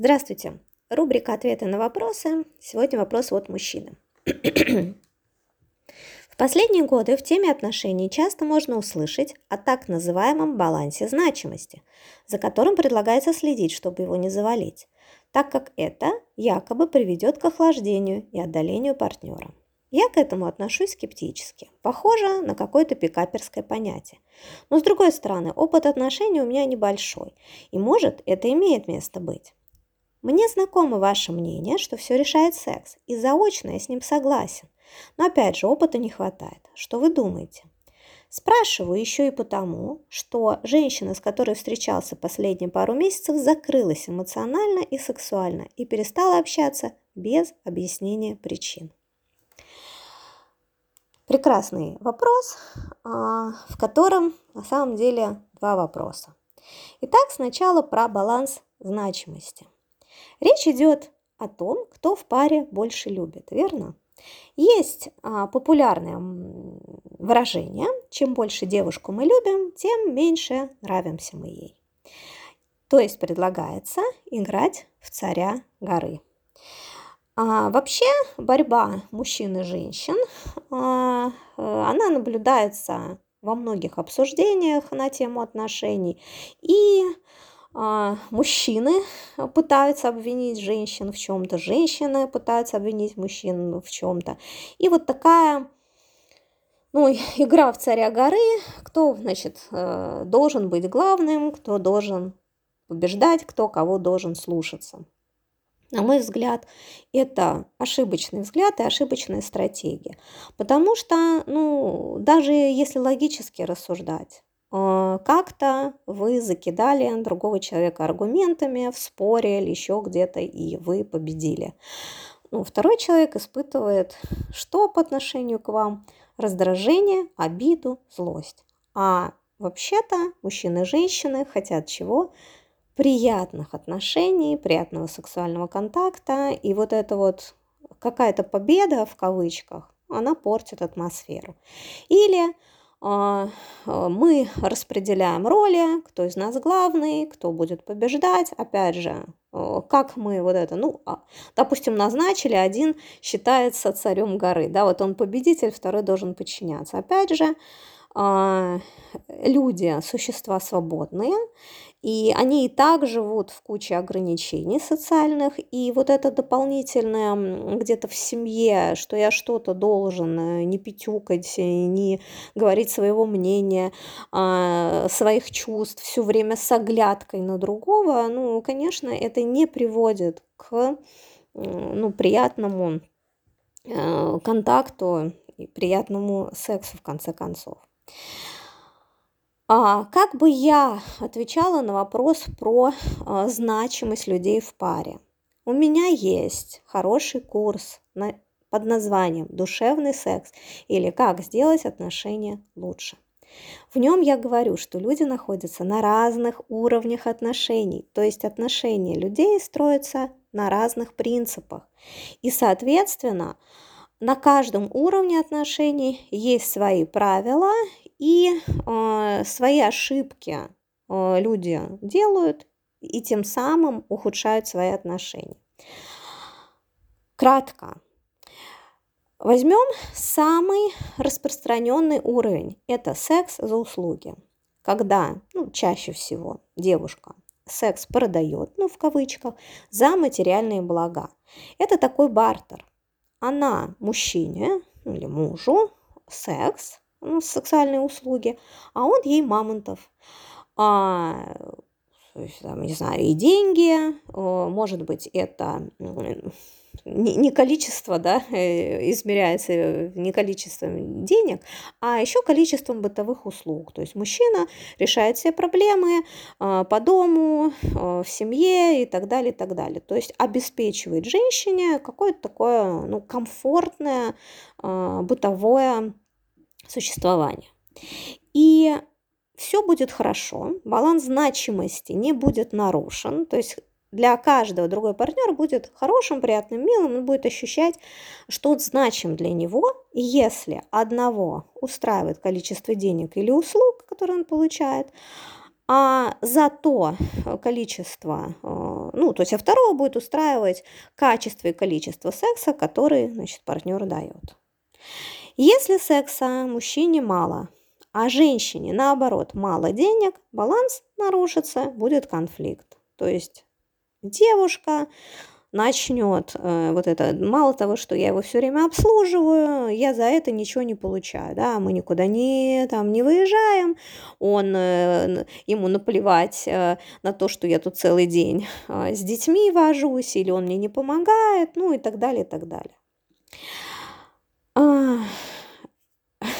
Здравствуйте! Рубрика «Ответы на вопросы». Сегодня вопрос от мужчины. В последние годы в теме отношений часто можно услышать о так называемом балансе значимости, за которым предлагается следить, чтобы его не завалить, так как это якобы приведет к охлаждению и отдалению партнера. Я к этому отношусь скептически. Похоже на какое-то пикаперское понятие. Но с другой стороны, опыт отношений у меня небольшой, и может это имеет место быть. Мне знакомо ваше мнение, что все решает секс, и заочно я с ним согласен. Но опять же, опыта не хватает. Что вы думаете? Спрашиваю еще и потому, что женщина, с которой встречался последние пару месяцев, закрылась эмоционально и сексуально и перестала общаться без объяснения причин. Прекрасный вопрос, а, в котором на самом деле два вопроса. Итак, сначала про баланс значимости – Речь идет о том, кто в паре больше любит, верно? Есть а, популярное выражение, чем больше девушку мы любим, тем меньше нравимся мы ей. То есть предлагается играть в царя горы. А, вообще борьба мужчин и женщин, а, она наблюдается во многих обсуждениях на тему отношений. И мужчины пытаются обвинить женщин в чем-то, женщины пытаются обвинить мужчин в чем-то. И вот такая ну, игра в царя горы, кто, значит, э, должен быть главным, кто должен побеждать, кто кого должен слушаться. На мой взгляд, это ошибочный взгляд и ошибочная стратегия. Потому что, ну, даже если логически рассуждать, а, как-то вы закидали другого человека аргументами в споре или еще где-то, и вы победили. Ну, второй человек испытывает что по отношению к вам? Раздражение, обиду, злость. А вообще-то мужчины и женщины хотят чего? Приятных отношений, приятного сексуального контакта. И вот это вот какая-то победа в кавычках, она портит атмосферу. Или а, а, мы распределяем роли, кто из нас главный, кто будет побеждать. Опять же, а, как мы вот это, ну, допустим, назначили, один считается царем горы, да, вот он победитель, второй должен подчиняться. Опять же, люди – существа свободные, и они и так живут в куче ограничений социальных, и вот это дополнительное где-то в семье, что я что-то должен э, не пятюкать, не говорить своего мнения, а, своих чувств все время с оглядкой на другого, ну, конечно, это не приводит к ну, приятному э, контакту и приятному сексу в конце концов. А, как бы я отвечала на вопрос про а, значимость людей в паре? У меня есть хороший курс на, под названием «Душевный секс» или «Как сделать отношения лучше». В нем я говорю, что люди находятся на разных уровнях отношений, то есть отношения людей строятся на разных принципах. И, соответственно, на каждом уровне отношений есть свои правила и э, свои ошибки э, люди делают и тем самым ухудшают свои отношения. Кратко. Возьмем самый распространенный уровень. Это секс за услуги. Когда, ну, чаще всего девушка секс продает, ну, в кавычках, за материальные блага. Это такой бартер. Она мужчине или мужу секс ну, сексуальные услуги, а он ей мамонтов. А, там, не знаю, и деньги, может быть, это не количество, да, э, измеряется не количеством денег, а еще количеством бытовых услуг. То есть мужчина решает все проблемы а, по дому, а, в семье и так далее, и так далее. То есть обеспечивает женщине какое-то такое ну, комфортное бытовое существования. И все будет хорошо, баланс значимости не будет нарушен, то есть для каждого другой партнер будет хорошим, приятным, милым, он будет ощущать, что он значим для него. И если одного устраивает количество денег или услуг, которые он получает, а за то количество, э, ну, то есть а второго будет устраивать качество и количество секса, который, значит, партнер дает. Если секса мужчине мало, а женщине, наоборот, мало денег, баланс нарушится, будет конфликт. То есть девушка начнет э, вот это, мало того, что я его все время обслуживаю, я за это ничего не получаю, да, мы никуда не, там, не выезжаем, он, э, ему наплевать э, на то, что я тут целый день э, с детьми вожусь, или он мне не помогает, ну и так далее, и так далее.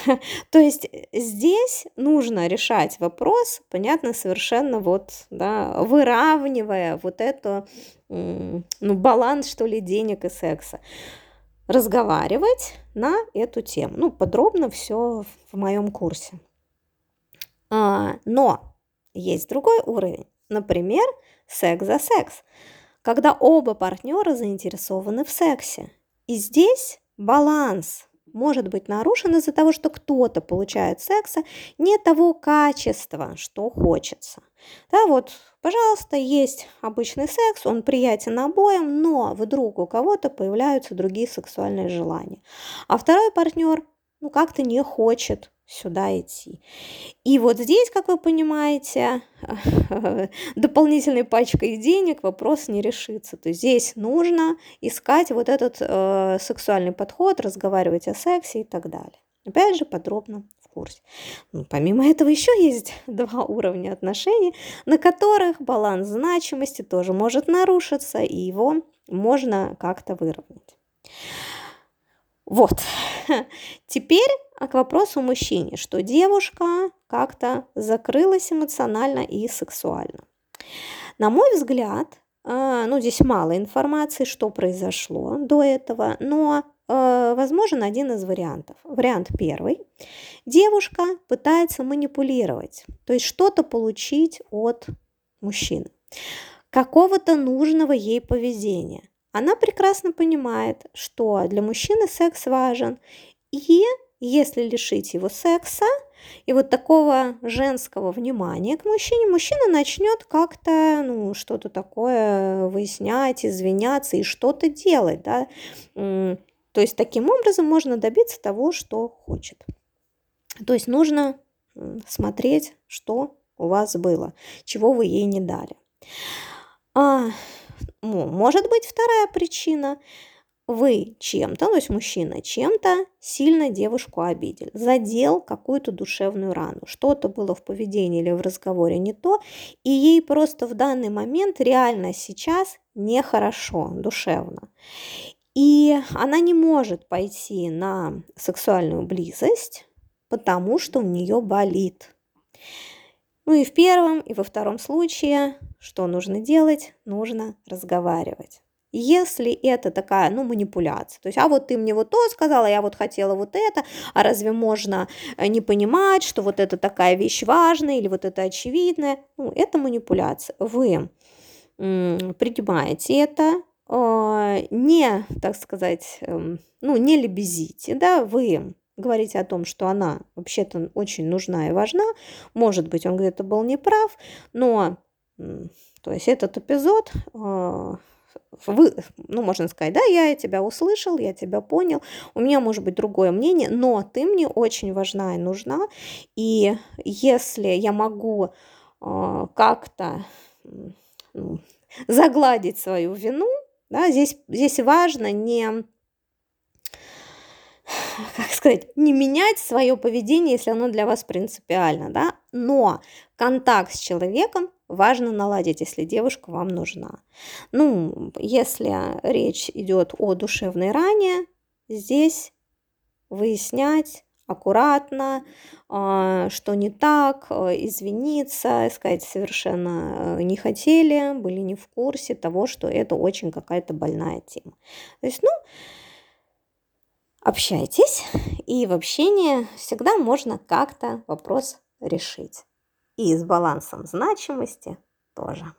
То есть э, здесь нужно решать вопрос, понятно, совершенно вот, да, выравнивая вот это, ну, баланс, что ли, денег и секса. Разговаривать на эту тему. Ну, подробно все в моем курсе. А, но есть другой уровень. Например, секс за секс. Когда оба партнера заинтересованы в сексе. И здесь баланс – может быть нарушен из-за того, что кто-то получает секса не того качества, что хочется. Да, вот, пожалуйста, есть обычный секс, он приятен обоим, но вдруг у кого-то появляются другие сексуальные желания. А второй партнер, ну, как-то не хочет сюда идти. И вот здесь, как вы понимаете, дополнительной пачкой денег вопрос не решится. То есть здесь нужно искать вот этот э, сексуальный подход, разговаривать о сексе и так далее. Опять же, подробно в курсе. Ну, помимо этого еще есть два уровня отношений, на которых баланс значимости тоже может нарушиться, и его можно как-то выровнять. Вот. Теперь к вопросу мужчине, что девушка как-то закрылась эмоционально и сексуально. На мой взгляд, а, ну, здесь мало информации, что произошло до этого, но э, возможен один из вариантов. Вариант первый. Девушка пытается манипулировать, то есть что-то получить от мужчины, какого-то нужного ей поведения. Она прекрасно понимает, что для мужчины секс важен, и если лишить его секса и вот такого женского внимания к мужчине, мужчина начнет как-то, ну, что-то такое выяснять, извиняться и что-то делать, да. То есть таким образом можно добиться того, что хочет. То есть нужно смотреть, что у вас было, чего вы ей не дали. А, может быть вторая причина – вы чем-то, то есть мужчина чем-то сильно девушку обидел, задел какую-то душевную рану, что-то было в поведении или в разговоре не то, и ей просто в данный момент реально сейчас нехорошо душевно. И она не может пойти на сексуальную близость, потому что у нее болит. Ну и в первом, и во втором случае, что нужно делать? Нужно разговаривать. Если это такая, ну, манипуляция, то есть, а вот ты мне вот то сказала, я вот хотела вот это, а разве можно э, не понимать, что вот это такая вещь важная или вот это очевидная, ну, это манипуляция. Вы принимаете это, а, не, так сказать, эм, ну, не лебезите, да, вы говорите о том, что она вообще-то очень нужна и важна, может быть, он где-то был неправ, но, то есть, этот эпизод а, вы, ну, можно сказать, да, я тебя услышал, я тебя понял, у меня может быть другое мнение, но ты мне очень важна и нужна, и если я могу э, как-то э, загладить свою вину, да, здесь, здесь важно не как сказать, не менять свое поведение, если оно для вас принципиально, да, но контакт с человеком важно наладить, если девушка вам нужна. Ну, если речь идет о душевной ране, здесь выяснять аккуратно, а, что не так, а, извиниться, сказать совершенно э, не хотели, были не в курсе того, что это очень какая-то больная тема. То есть, ну, общайтесь, и в общении всегда можно как-то вопрос решить. И с балансом значимости тоже.